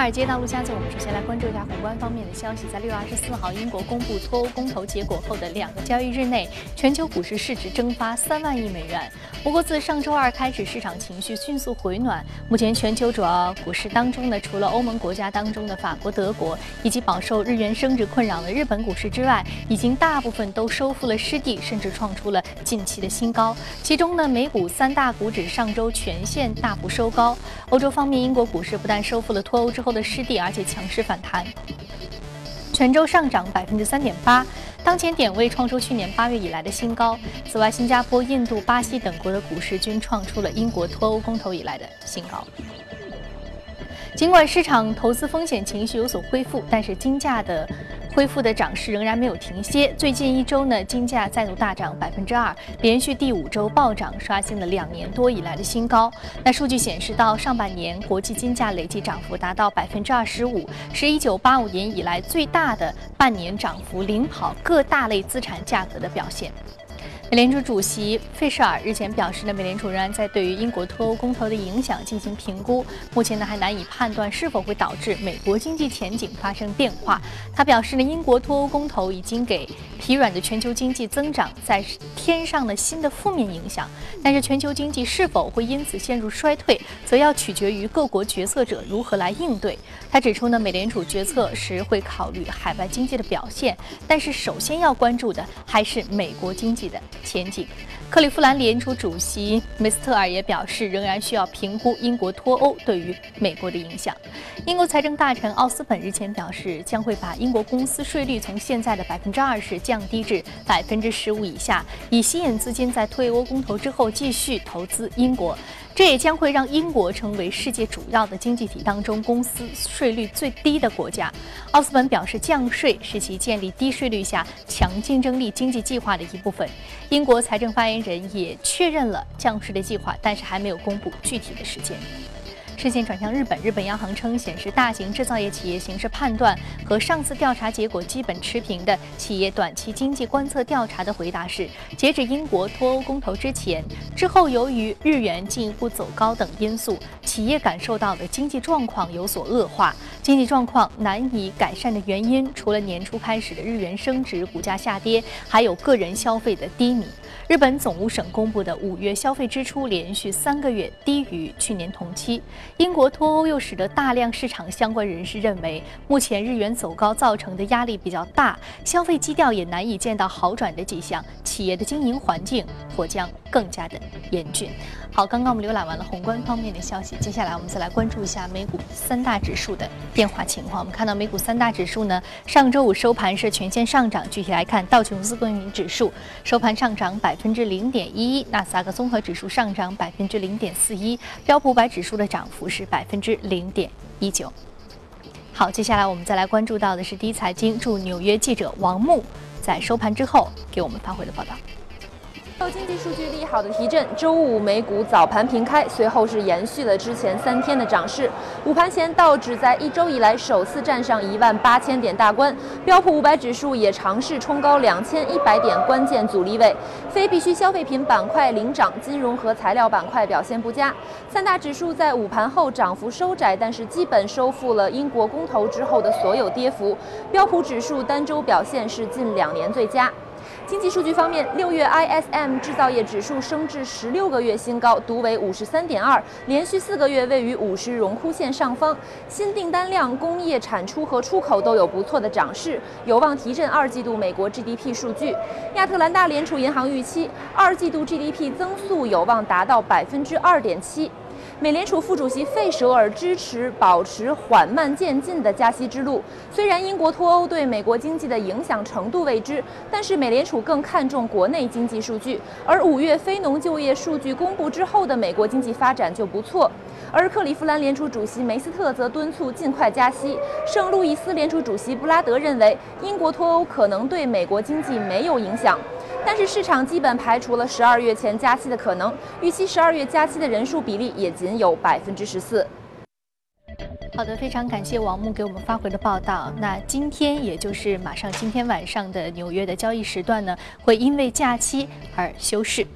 华尔街到陆家嘴，我们首先来关注一下宏观方面的消息。在六月二十四号，英国公布脱欧公投结果后的两个交易日内，全球股市市值蒸发三万亿美元。不过，自上周二开始，市场情绪迅速回暖。目前，全球主要股市当中呢，除了欧盟国家当中的法国、德国，以及饱受日元升值困扰的日本股市之外，已经大部分都收复了失地，甚至创出了近期的新高。其中呢，美股三大股指上周全线大幅收高。欧洲方面，英国股市不但收复了脱欧之后的失地，而且强势反弹，泉州上涨百分之三点八。当前点位创出去年八月以来的新高。此外，新加坡、印度、巴西等国的股市均创出了英国脱欧公投以来的新高。尽管市场投资风险情绪有所恢复，但是金价的。恢复的涨势仍然没有停歇。最近一周呢，金价再度大涨百分之二，连续第五周暴涨，刷新了两年多以来的新高。那数据显示，到上半年国际金价累计涨幅达到百分之二十五，是一九八五年以来最大的半年涨幅，领跑各大类资产价格的表现。美联储主席费舍尔日前表示呢，美联储仍然在对于英国脱欧公投的影响进行评估，目前呢还难以判断是否会导致美国经济前景发生变化。他表示呢，英国脱欧公投已经给疲软的全球经济增长在添上了新的负面影响，但是全球经济是否会因此陷入衰退，则要取决于各国决策者如何来应对。他指出呢，美联储决策时会考虑海外经济的表现，但是首先要关注的还是美国经济的。前景，克利夫兰联储主席梅斯特尔也表示，仍然需要评估英国脱欧对于美国的影响。英国财政大臣奥斯本日前表示，将会把英国公司税率从现在的百分之二十降低至百分之十五以下，以吸引资金在退欧公投之后继续投资英国。这也将会让英国成为世界主要的经济体当中公司税率最低的国家。奥斯本表示，降税是其建立低税率下强竞争力经济计划的一部分。英国财政发言人也确认了降税的计划，但是还没有公布具体的时间。视线转向日本，日本央行称，显示大型制造业企业形势判断和上次调查结果基本持平的企业短期经济观测调查的回答是，截止英国脱欧公投之前，之后由于日元进一步走高等因素，企业感受到的经济状况有所恶化。经济状况难以改善的原因，除了年初开始的日元升值、股价下跌，还有个人消费的低迷。日本总务省公布的五月消费支出连续三个月低于去年同期。英国脱欧又使得大量市场相关人士认为，目前日元走高造成的压力比较大，消费基调也难以见到好转的迹象，企业的经营环境或将更加的严峻。好，刚刚我们浏览完了宏观方面的消息，接下来我们再来关注一下美股三大指数的变化情况。我们看到美股三大指数呢，上周五收盘是全线上涨。具体来看，道琼斯工业指数收盘上涨百分之零点一一，纳斯达克综合指数上涨百分之零点四一，标普百指数的涨幅是百分之零点一九。好，接下来我们再来关注到的是第一财经驻纽约记者王木在收盘之后给我们发回的报道。受经济数据利好的提振，周五美股早盘平开，随后是延续了之前三天的涨势。午盘前，道指在一周以来首次站上一万八千点大关，标普五百指数也尝试冲高两千一百点关键阻力位。非必需消费品板块领涨，金融和材料板块表现不佳。三大指数在午盘后涨幅收窄，但是基本收复了英国公投之后的所有跌幅。标普指数单周表现是近两年最佳。经济数据方面，六月 ISM 制造业指数升至十六个月新高，读为五十三点二，连续四个月位于五十荣枯线上方。新订单量、工业产出和出口都有不错的涨势，有望提振二季度美国 GDP 数据。亚特兰大联储银行预期，二季度 GDP 增速有望达到百分之二点七。美联储副主席费舍尔支持保持缓慢渐进的加息之路。虽然英国脱欧对美国经济的影响程度未知，但是美联储更看重国内经济数据。而五月非农就业数据公布之后的美国经济发展就不错。而克利夫兰联储主席梅斯特则敦促尽快加息。圣路易斯联储主席布拉德认为，英国脱欧可能对美国经济没有影响。但是市场基本排除了十二月前加息的可能，预期十二月加息的人数比例也仅有百分之十四。好的，非常感谢王木给我们发回的报道。那今天也就是马上今天晚上的纽约的交易时段呢，会因为假期而休市。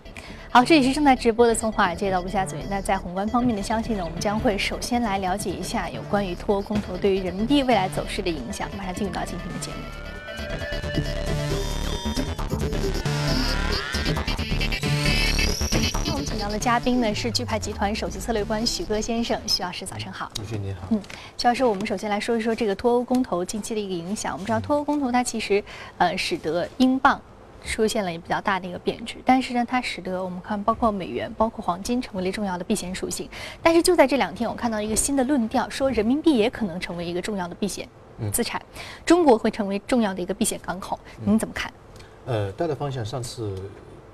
好，这里是正在直播的从华尔街到陆家嘴。那在宏观方面的消息呢，我们将会首先来了解一下有关于脱欧公投对于人民币未来走势的影响。马上进入到今天的节目。的嘉宾呢是钜派集团首席策略官许戈先生，许老师早晨好。陆旭你好。嗯，徐老师，我们首先来说一说这个脱欧公投近期的一个影响。我们知道脱欧公投它其实呃使得英镑。出现了比较大的一个贬值，但是呢，它使得我们看，包括美元、包括黄金成为了重要的避险属性。但是就在这两天，我看到一个新的论调，说人民币也可能成为一个重要的避险资产，中国会成为重要的一个避险港口。您怎么看？呃，大的方向上次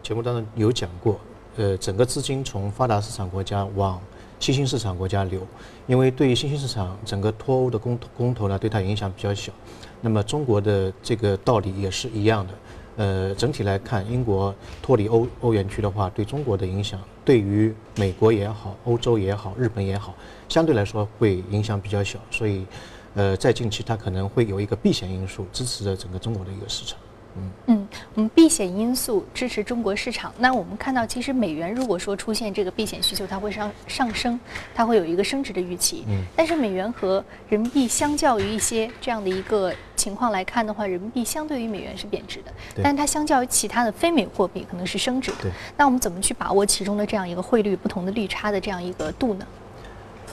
节目当中有讲过，呃，整个资金从发达市场国家往新兴市场国家流，因为对于新兴市场整个脱欧的公公投呢，对它影响比较小。那么中国的这个道理也是一样的。呃，整体来看，英国脱离欧欧元区的话，对中国的影响，对于美国也好，欧洲也好，日本也好，相对来说会影响比较小。所以，呃，在近期它可能会有一个避险因素支持着整个中国的一个市场。嗯嗯，我们避险因素支持中国市场。那我们看到，其实美元如果说出现这个避险需求，它会上上升，它会有一个升值的预期。嗯。但是美元和人民币相较于一些这样的一个情况来看的话，人民币相对于美元是贬值的，但它相较于其他的非美货币可能是升值的。对。那我们怎么去把握其中的这样一个汇率不同的利差的这样一个度呢？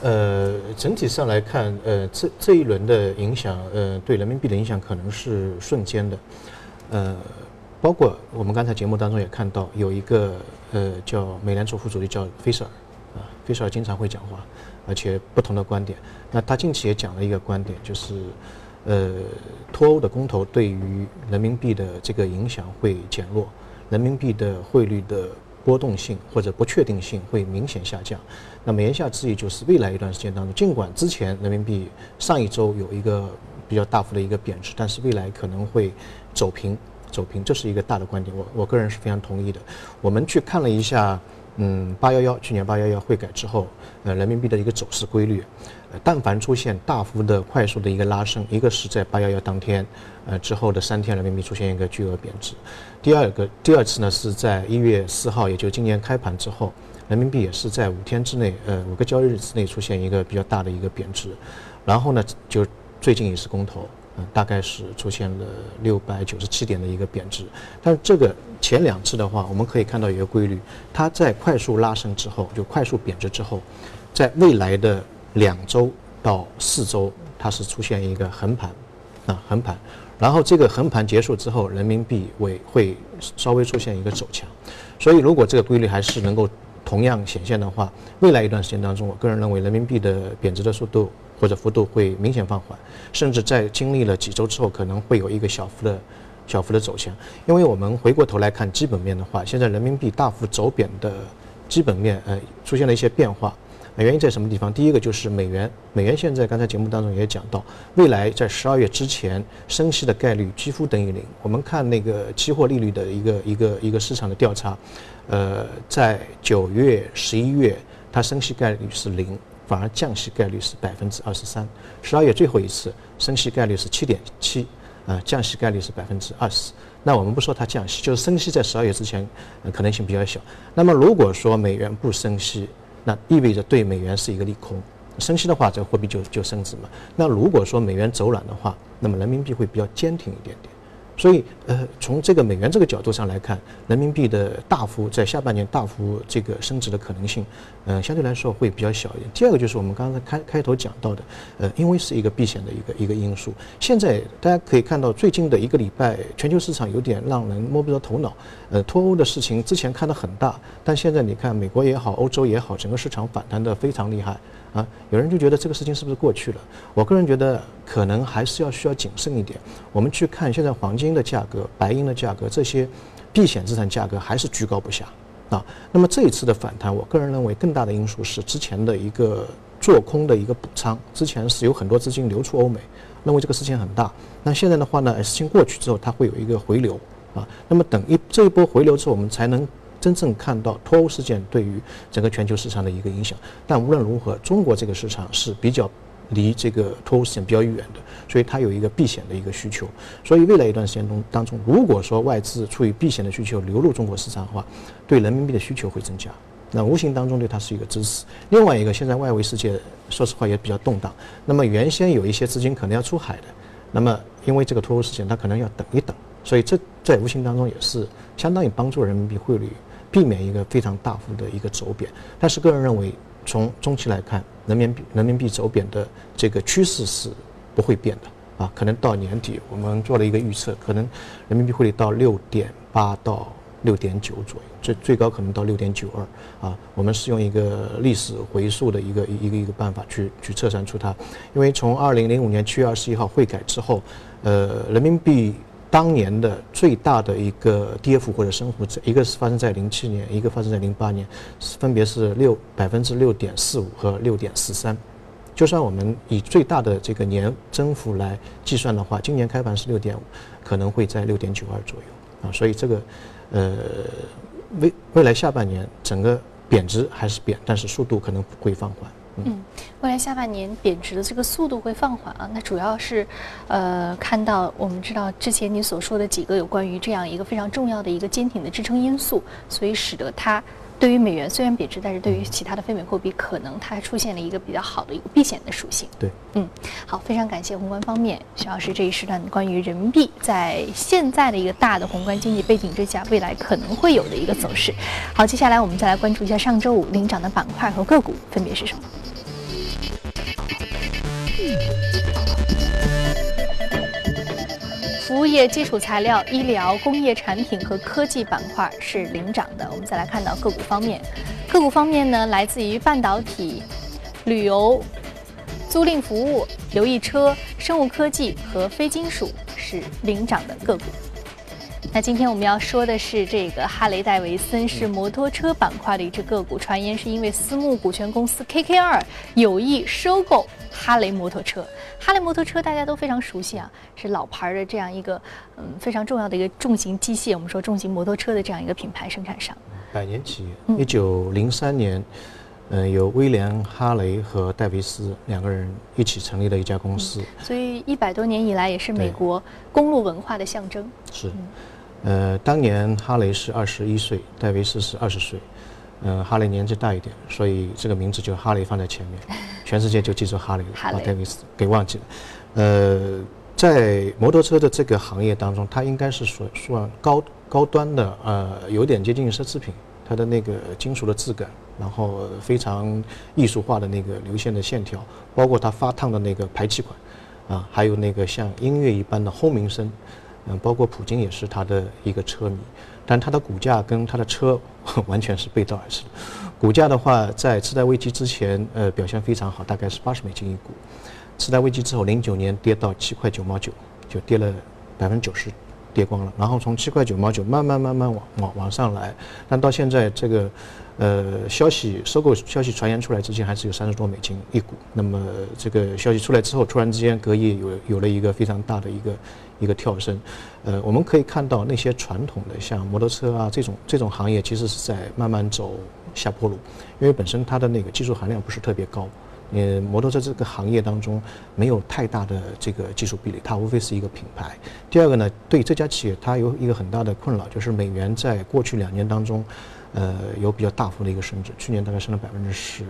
呃，整体上来看，呃，这这一轮的影响，呃，对人民币的影响可能是瞬间的。呃，包括我们刚才节目当中也看到，有一个呃叫美联储副主席叫菲舍尔，啊，菲舍尔经常会讲话，而且不同的观点。那他近期也讲了一个观点，就是呃脱欧的公投对于人民币的这个影响会减弱，人民币的汇率的波动性或者不确定性会明显下降。那么言下之意就是未来一段时间当中，尽管之前人民币上一周有一个比较大幅的一个贬值，但是未来可能会。走平，走平，这是一个大的观点，我我个人是非常同意的。我们去看了一下，嗯，八幺幺去年八幺幺汇改之后，呃，人民币的一个走势规律，呃，但凡出现大幅的、快速的一个拉升，一个是在八幺幺当天，呃之后的三天，人民币出现一个巨额贬值；第二个，第二次呢是在一月四号，也就今年开盘之后，人民币也是在五天之内，呃，五个交易日之内出现一个比较大的一个贬值，然后呢，就最近一次公投。大概是出现了六百九十七点的一个贬值，但是这个前两次的话，我们可以看到一个规律，它在快速拉升之后，就快速贬值之后，在未来的两周到四周，它是出现一个横盘，啊横盘，然后这个横盘结束之后，人民币会会稍微出现一个走强，所以如果这个规律还是能够同样显现的话，未来一段时间当中，我个人认为人民币的贬值的速度。或者幅度会明显放缓，甚至在经历了几周之后，可能会有一个小幅的、小幅的走强。因为我们回过头来看基本面的话，现在人民币大幅走贬的基本面，呃，出现了一些变化。原因在什么地方？第一个就是美元，美元现在刚才节目当中也讲到，未来在十二月之前升息的概率几乎等于零。我们看那个期货利率的一个一个一个市场的调查，呃，在九月、十一月，它升息概率是零。反而降息概率是百分之二十三，十二月最后一次升息概率是七点七，啊，降息概率是百分之二十。那我们不说它降息，就是升息在十二月之前可能性比较小。那么如果说美元不升息，那意味着对美元是一个利空。升息的话，这个货币就就升值嘛。那如果说美元走软的话，那么人民币会比较坚挺一点点。所以，呃，从这个美元这个角度上来看，人民币的大幅在下半年大幅这个升值的可能性，呃，相对来说会比较小一点。第二个就是我们刚才开开头讲到的，呃，因为是一个避险的一个一个因素。现在大家可以看到，最近的一个礼拜，全球市场有点让人摸不着头脑。呃，脱欧的事情之前看得很大，但现在你看美国也好，欧洲也好，整个市场反弹的非常厉害。啊，有人就觉得这个事情是不是过去了？我个人觉得可能还是要需要谨慎一点。我们去看现在黄金的价格、白银的价格这些避险资产价格还是居高不下啊。那么这一次的反弹，我个人认为更大的因素是之前的一个做空的一个补仓，之前是有很多资金流出欧美，认为这个事情很大。那现在的话呢，事情过去之后，它会有一个回流啊。那么等一这一波回流之后，我们才能。真正看到脱欧事件对于整个全球市场的一个影响，但无论如何，中国这个市场是比较离这个脱欧事件比较远的，所以它有一个避险的一个需求。所以未来一段时间中当中，如果说外资出于避险的需求流入中国市场的话，对人民币的需求会增加，那无形当中对它是一个支持。另外一个，现在外围世界说实话也比较动荡，那么原先有一些资金可能要出海的，那么因为这个脱欧事件，它可能要等一等，所以这在无形当中也是相当于帮助人民币汇率避免一个非常大幅的一个走贬。但是个人认为，从中期来看，人民币人民币走贬的这个趋势是不会变的啊，可能到年底我们做了一个预测，可能人民币汇率到六点八到六点九左右，最最高可能到六点九二啊。我们是用一个历史回溯的一个一个一个办法去去测算出它，因为从二零零五年七月二十一号汇改之后，呃，人民币。当年的最大的一个跌幅或者升幅，一个是发生在零七年，一个发生在零八年，分别是六百分之六点四五和六点四三。就算我们以最大的这个年增幅来计算的话，今年开盘是六点五，可能会在六点九二左右啊。所以这个，呃，未未来下半年整个贬值还是贬，但是速度可能会放缓。嗯，未来下半年贬值的这个速度会放缓啊，那主要是，呃，看到我们知道之前你所说的几个有关于这样一个非常重要的一个坚挺的支撑因素，所以使得它对于美元虽然贬值，但是对于其他的非美货币可能它还出现了一个比较好的一个避险的属性。对，嗯，好，非常感谢宏观方面徐老师这一时段关于人民币在现在的一个大的宏观经济背景之下，未来可能会有的一个走势。好，接下来我们再来关注一下上周五领涨的板块和个股分别是什么。服务业、基础材料、医疗、工业产品和科技板块是领涨的。我们再来看到个股方面，个股方面呢，来自于半导体、旅游、租赁服务、游艺车、生物科技和非金属是领涨的个股。那今天我们要说的是这个哈雷戴维森是摩托车板块的一只个股，传言是因为私募股权公司 KKR 有意收购哈雷摩托车。哈雷摩托车大家都非常熟悉啊，是老牌的这样一个嗯非常重要的一个重型机械，我们说重型摩托车的这样一个品牌生产商。百年企业，一九零三年，嗯，由威廉哈雷和戴维斯两个人一起成立了一家公司。所以一百多年以来也是美国公路文化的象征。是。呃，当年哈雷是二十一岁，戴维斯是二十岁，嗯，哈雷年纪大一点，所以这个名字就哈雷放在前面，全世界就记住哈雷了，把戴维斯给忘记了。呃，在摩托车的这个行业当中，它应该是说算高高端的，呃，有点接近奢侈品，它的那个金属的质感，然后非常艺术化的那个流线的线条，包括它发烫的那个排气管，啊，还有那个像音乐一般的轰鸣声。嗯，包括普京也是他的一个车迷，但他的股价跟他的车 完全是背道而驰。股价的话，在次贷危机之前，呃，表现非常好，大概是八十美金一股。次贷危机之后，零九年跌到七块九毛九，就跌了百分之九十，跌光了。然后从七块九毛九慢慢慢慢往往往上来，但到现在这个。呃，消息收购消息传言出来之前，还是有三十多美金一股。那么这个消息出来之后，突然之间隔夜有有了一个非常大的一个一个跳升。呃，我们可以看到那些传统的像摩托车啊这种这种行业，其实是在慢慢走下坡路，因为本身它的那个技术含量不是特别高。呃，摩托车这个行业当中没有太大的这个技术壁垒，它无非是一个品牌。第二个呢，对这家企业它有一个很大的困扰，就是美元在过去两年当中。呃，有比较大幅的一个升值，去年大概升了百分之十，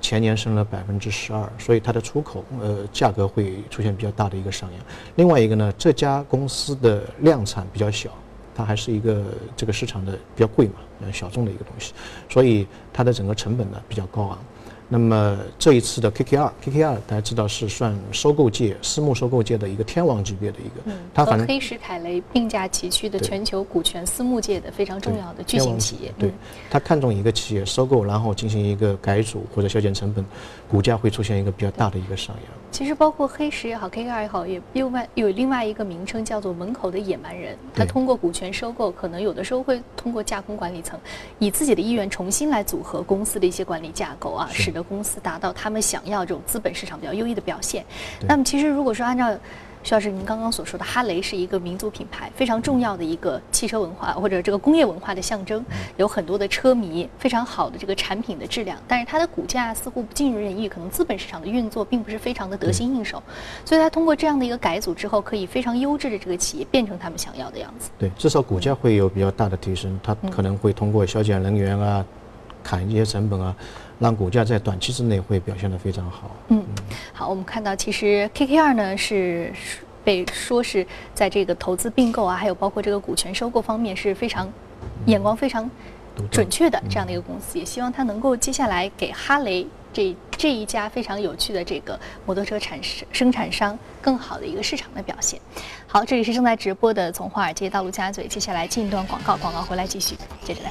前年升了百分之十二，所以它的出口呃价格会出现比较大的一个上扬。另外一个呢，这家公司的量产比较小，它还是一个这个市场的比较贵嘛，呃小众的一个东西，所以它的整个成本呢比较高昂。那么这一次的 KKR，KKR 大家知道是算收购界、私募收购界的一个天王级别的一个，它和黑石凯雷并驾齐驱的全球股权私募界的非常重要的巨型企业。对，他看中一个企业收购，然后进行一个改组或者削减成本，股价会出现一个比较大的一个上扬。其实包括黑石也好，KKR 也好，也另外有另外一个名称叫做门口的野蛮人。他通过股权收购，可能有的时候会通过架空管理层，以自己的意愿重新来组合公司的一些管理架构啊，使。得公司达到他们想要这种资本市场比较优异的表现。那么，其实如果说按照徐老师，您刚刚所说的哈雷是一个民族品牌，非常重要的一个汽车文化或者这个工业文化的象征，有很多的车迷，非常好的这个产品的质量，但是它的股价似乎不尽如人意，可能资本市场的运作并不是非常的得心应手，所以它通过这样的一个改组之后，可以非常优质的这个企业变成他们想要的样子。对，至少股价会有比较大的提升，它可能会通过削减能源啊，砍一些成本啊。让股价在短期之内会表现得非常好。嗯，好，我们看到其实 KKR 呢是被说是在这个投资并购啊，还有包括这个股权收购方面是非常眼光非常准确的这样的一个公司，也希望它能够接下来给哈雷这这一家非常有趣的这个摩托车产生生产商更好的一个市场的表现。好，这里是正在直播的从华尔街到陆家嘴，接下来进一段广告，广告回来继续接着聊。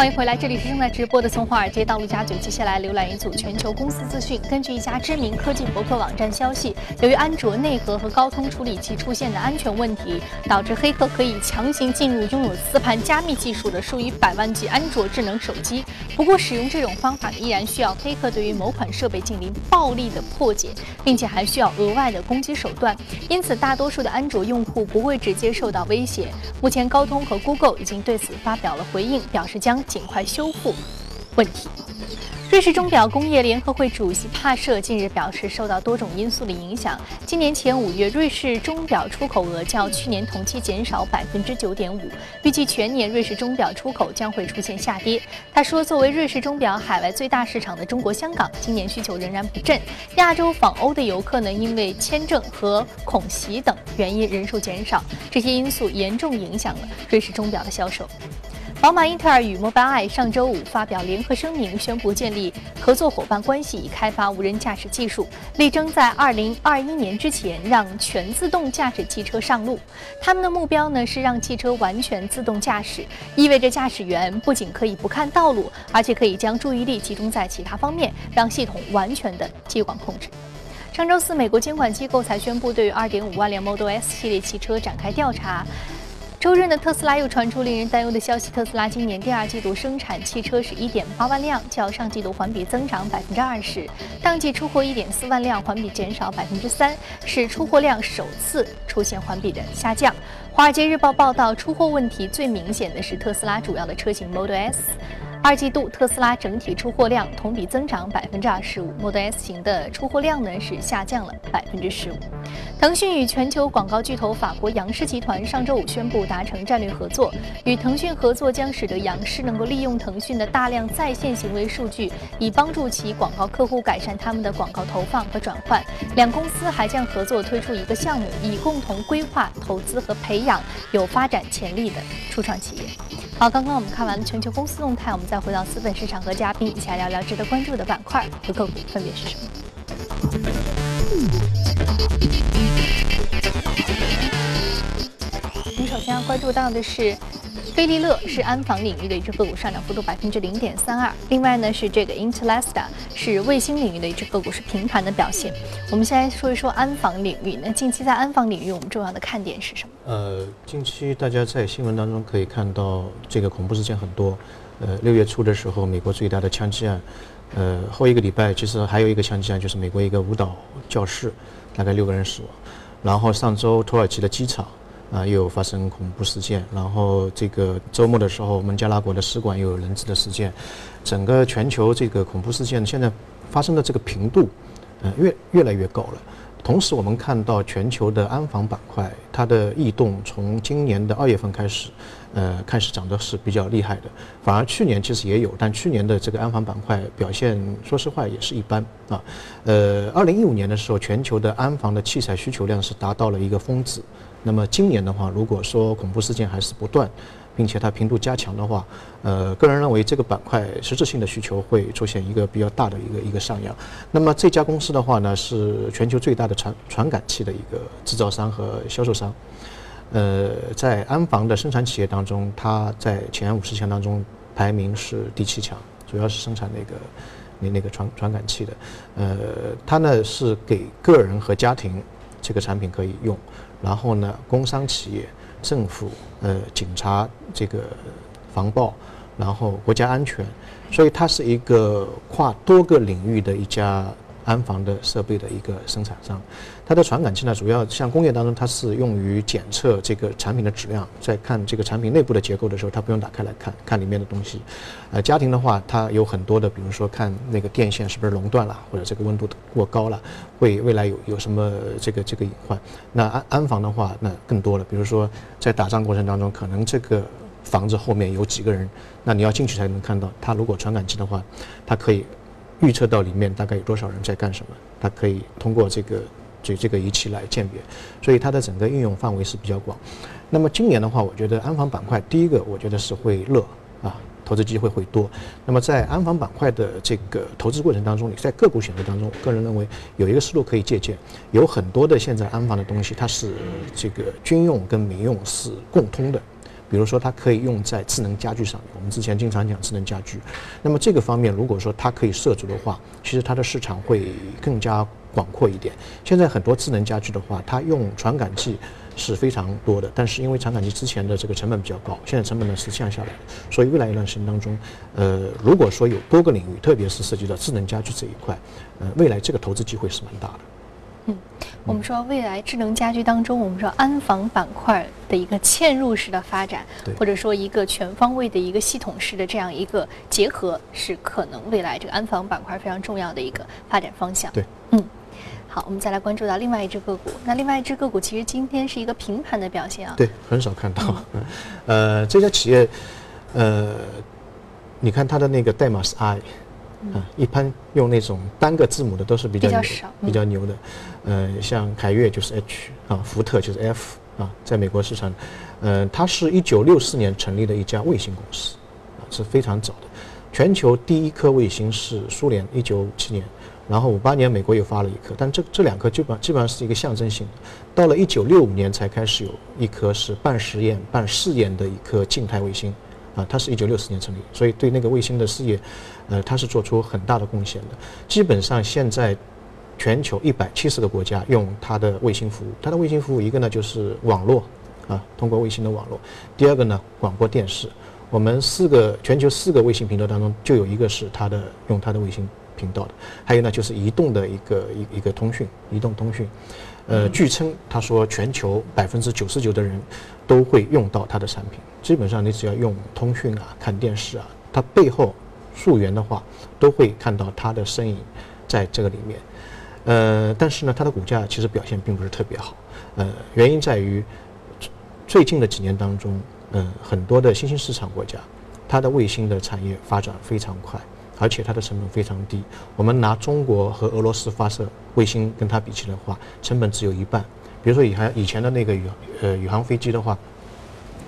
欢迎回来，这里是正在直播的从华尔街到陆家嘴。接下来浏览一组全球公司资讯。根据一家知名科技博客网站消息，由于安卓内核和高通处理器出现的安全问题，导致黑客可以强行进入拥有磁盘加密技术的数以百万计安卓智能手机。不过，使用这种方法依然需要黑客对于某款设备进行暴力的破解，并且还需要额外的攻击手段。因此，大多数的安卓用户不会直接受到威胁。目前，高通和 Google 已经对此发表了回应，表示将。尽快修复问题。瑞士钟表工业联合会主席帕舍近日表示，受到多种因素的影响，今年前五月瑞士钟表出口额较去年同期减少百分之九点五，预计全年瑞士钟表出口将会出现下跌。他说，作为瑞士钟表海外最大市场的中国香港，今年需求仍然不振，亚洲访欧的游客呢，因为签证和恐袭等原因人数减少，这些因素严重影响了瑞士钟表的销售。宝马、英特尔与 Mobileye 上周五发表联合声明，宣布建立合作伙伴关系，开发无人驾驶技术，力争在2021年之前让全自动驾驶汽车上路。他们的目标呢是让汽车完全自动驾驶，意味着驾驶员不仅可以不看道路，而且可以将注意力集中在其他方面，让系统完全的接管控制。上周四，美国监管机构才宣布对于2.5万辆 Model S 系列汽车展开调查。周日呢，特斯拉又传出令人担忧的消息。特斯拉今年第二季度生产汽车是一点八万辆，较上季度环比增长百分之二十；当季出货一点四万辆，环比减少百分之三，是出货量首次出现环比的下降。华尔街日报报道，出货问题最明显的是特斯拉主要的车型 Model S。二季度特斯拉整体出货量同比增长百分之二十五，Model S 型的出货量呢是下降了百分之十五。腾讯与全球广告巨头法国杨氏集团上周五宣布达成战略合作，与腾讯合作将使得杨氏能够利用腾讯的大量在线行为数据，以帮助其广告客户改善他们的广告投放和转换。两公司还将合作推出一个项目，以共同规划、投资和培养有发展潜力的初创企业。好，刚刚我们看完了全球公司动态，我们再回到资本市场和嘉宾一起来聊聊值得关注的板块和个股分别是什么。我们首先要关注到的是。飞利乐是安防领域的一只个股，上涨幅度百分之零点三二。另外呢，是这个 Intelasta 是卫星领域的一只个股，是平盘的表现。我们先来说一说安防领域。那近期在安防领域，我们重要的看点是什么？呃，近期大家在新闻当中可以看到，这个恐怖事件很多。呃，六月初的时候，美国最大的枪击案。呃，后一个礼拜其实还有一个枪击案，就是美国一个舞蹈教室，大概六个人死亡。然后上周土耳其的机场。啊，又发生恐怖事件，然后这个周末的时候，孟加拉国的使馆又有人质的事件，整个全球这个恐怖事件现在发生的这个频度，呃，越越来越高了。同时，我们看到全球的安防板块，它的异动从今年的二月份开始，呃，开始涨得是比较厉害的。反而去年其实也有，但去年的这个安防板块表现，说实话也是一般啊。呃，二零一五年的时候，全球的安防的器材需求量是达到了一个峰值。那么今年的话，如果说恐怖事件还是不断，并且它频度加强的话，呃，个人认为这个板块实质性的需求会出现一个比较大的一个一个上扬。那么这家公司的话呢，是全球最大的传传感器的一个制造商和销售商。呃，在安防的生产企业当中，它在前五十强当中排名是第七强，主要是生产那个那那个传传感器的。呃，它呢是给个人和家庭这个产品可以用。然后呢，工商企业、政府、呃，警察这个防爆，然后国家安全，所以它是一个跨多个领域的一家。安防的设备的一个生产商，它的传感器呢，主要像工业当中，它是用于检测这个产品的质量，在看这个产品内部的结构的时候，它不用打开来看看里面的东西。呃，家庭的话，它有很多的，比如说看那个电线是不是熔断了，或者这个温度过高了，会未来有有什么这个这个隐患。那安安防的话，那更多了，比如说在打仗过程当中，可能这个房子后面有几个人，那你要进去才能看到。它如果传感器的话，它可以。预测到里面大概有多少人在干什么，它可以通过这个这这个仪器来鉴别，所以它的整个应用范围是比较广。那么今年的话，我觉得安防板块第一个，我觉得是会热啊，投资机会会多。那么在安防板块的这个投资过程当中，你在个股选择当中，我个人认为有一个思路可以借鉴，有很多的现在安防的东西，它是这个军用跟民用是共通的。比如说，它可以用在智能家居上。我们之前经常讲智能家居，那么这个方面，如果说它可以涉足的话，其实它的市场会更加广阔一点。现在很多智能家居的话，它用传感器是非常多的，但是因为传感器之前的这个成本比较高，现在成本呢是降下来的。所以未来一段时间当中，呃，如果说有多个领域，特别是涉及到智能家居这一块，呃，未来这个投资机会是蛮大的。嗯，我们说未来智能家居当中，我们说安防板块的一个嵌入式的发展，或者说一个全方位的一个系统式的这样一个结合，是可能未来这个安防板块非常重要的一个发展方向。对，嗯，好，我们再来关注到另外一只个股。那另外一只个股其实今天是一个平盘的表现啊。对，很少看到。呃，这家企业，呃，你看它的那个代码是 I。啊，一般用那种单个字母的都是比较比较牛的，呃，像凯越就是 H 啊，福特就是 F 啊，在美国市场，呃，它是一九六四年成立的一家卫星公司，啊，是非常早的。全球第一颗卫星是苏联一九五七年，然后五八年美国又发了一颗，但这这两颗基本基本上是一个象征性的。到了一九六五年才开始有一颗是半实验半试验的一颗静态卫星。啊，它是一九六四年成立，所以对那个卫星的事业，呃，它是做出很大的贡献的。基本上现在，全球一百七十个国家用它的卫星服务。它的卫星服务一个呢就是网络，啊，通过卫星的网络；第二个呢广播电视。我们四个全球四个卫星频道当中，就有一个是它的用它的卫星频道的。还有呢就是移动的一个一一个通讯，移动通讯。呃，据称他说全球百分之九十九的人都会用到它的产品。基本上你只要用通讯啊、看电视啊，它背后溯源的话，都会看到它的身影在这个里面。呃，但是呢，它的股价其实表现并不是特别好。呃，原因在于最近的几年当中，嗯，很多的新兴市场国家，它的卫星的产业发展非常快，而且它的成本非常低。我们拿中国和俄罗斯发射卫星跟它比起来的话，成本只有一半。比如说以前以前的那个宇呃宇航飞机的话。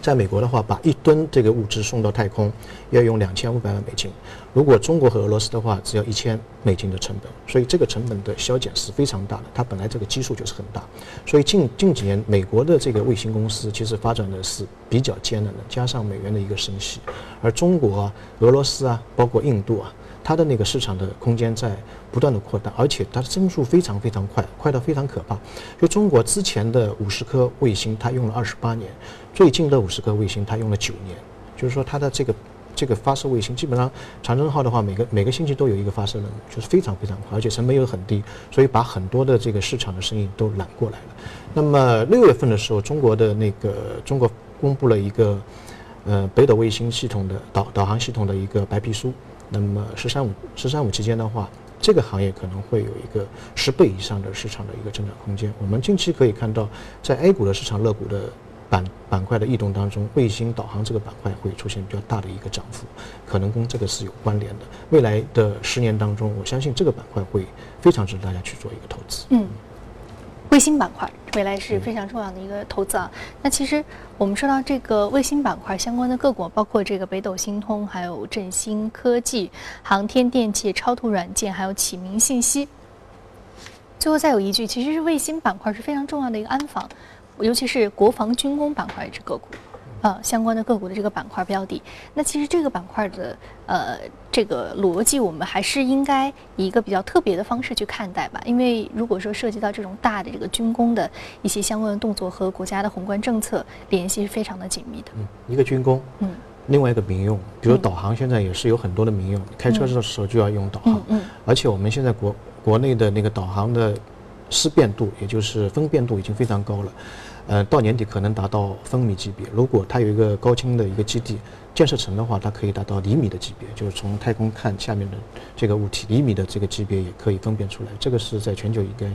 在美国的话，把一吨这个物质送到太空，要用两千五百万美金。如果中国和俄罗斯的话，只要一千美金的成本。所以这个成本的削减是非常大的。它本来这个基数就是很大。所以近近几年，美国的这个卫星公司其实发展的是比较艰难的，加上美元的一个升息，而中国啊、俄罗斯啊，包括印度啊。它的那个市场的空间在不断的扩大，而且它的增速非常非常快，快到非常可怕。就中国之前的五十颗卫星，它用了二十八年；最近的五十颗卫星，它用了九年。就是说，它的这个这个发射卫星，基本上长征号的话，每个每个星期都有一个发射任务，就是非常非常快，而且成本又很低，所以把很多的这个市场的生意都揽过来了。那么六月份的时候，中国的那个中国公布了一个呃北斗卫星系统的导导航系统的一个白皮书。那么“十三五”“十三五”期间的话，这个行业可能会有一个十倍以上的市场的一个增长空间。我们近期可以看到，在 A 股的市场、乐股的板板块的异动当中，卫星导航这个板块会出现比较大的一个涨幅，可能跟这个是有关联的。未来的十年当中，我相信这个板块会非常值得大家去做一个投资。嗯。卫星板块未来是非常重要的一个投资啊。那其实我们说到这个卫星板块相关的个股，包括这个北斗星通、还有振兴科技、航天电器、超图软件，还有启明信息。最后再有一句，其实是卫星板块是非常重要的一个安防，尤其是国防军工板块这个股。呃，相关的个股的这个板块标的，那其实这个板块的呃这个逻辑，我们还是应该以一个比较特别的方式去看待吧。因为如果说涉及到这种大的这个军工的一些相关的动作和国家的宏观政策联系是非常的紧密的。嗯，一个军工，嗯，另外一个民用，比如导航，现在也是有很多的民用，开车的时候就要用导航。嗯，而且我们现在国国内的那个导航的识辨度，也就是分辨度已经非常高了，嗯，到年底可能达到分米级别。如果它有一个高清的一个基地建设成的话，它可以达到厘米的级别，就是从太空看下面的这个物体，厘米的这个级别也可以分辨出来。这个是在全球应该。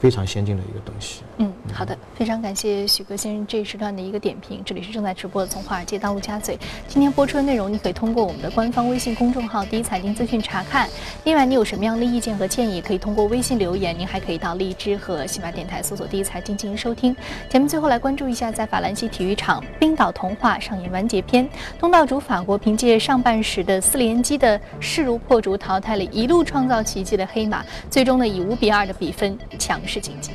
非常先进的一个东西。嗯，好的，非常感谢许哥先生这一时段的一个点评。这里是正在直播的《从华尔街到陆家嘴》，今天播出的内容你可以通过我们的官方微信公众号“第一财经资讯”查看。另外，你有什么样的意见和建议，可以通过微信留言。您还可以到荔枝和喜马电台搜索“第一财经”进行收听。节目最后来关注一下，在法兰西体育场，冰岛童话上演完结篇。东道主法国凭借上半时的四连击的势如破竹，淘汰了一路创造奇迹的黑马，最终呢以五比二的比分强。势晋级。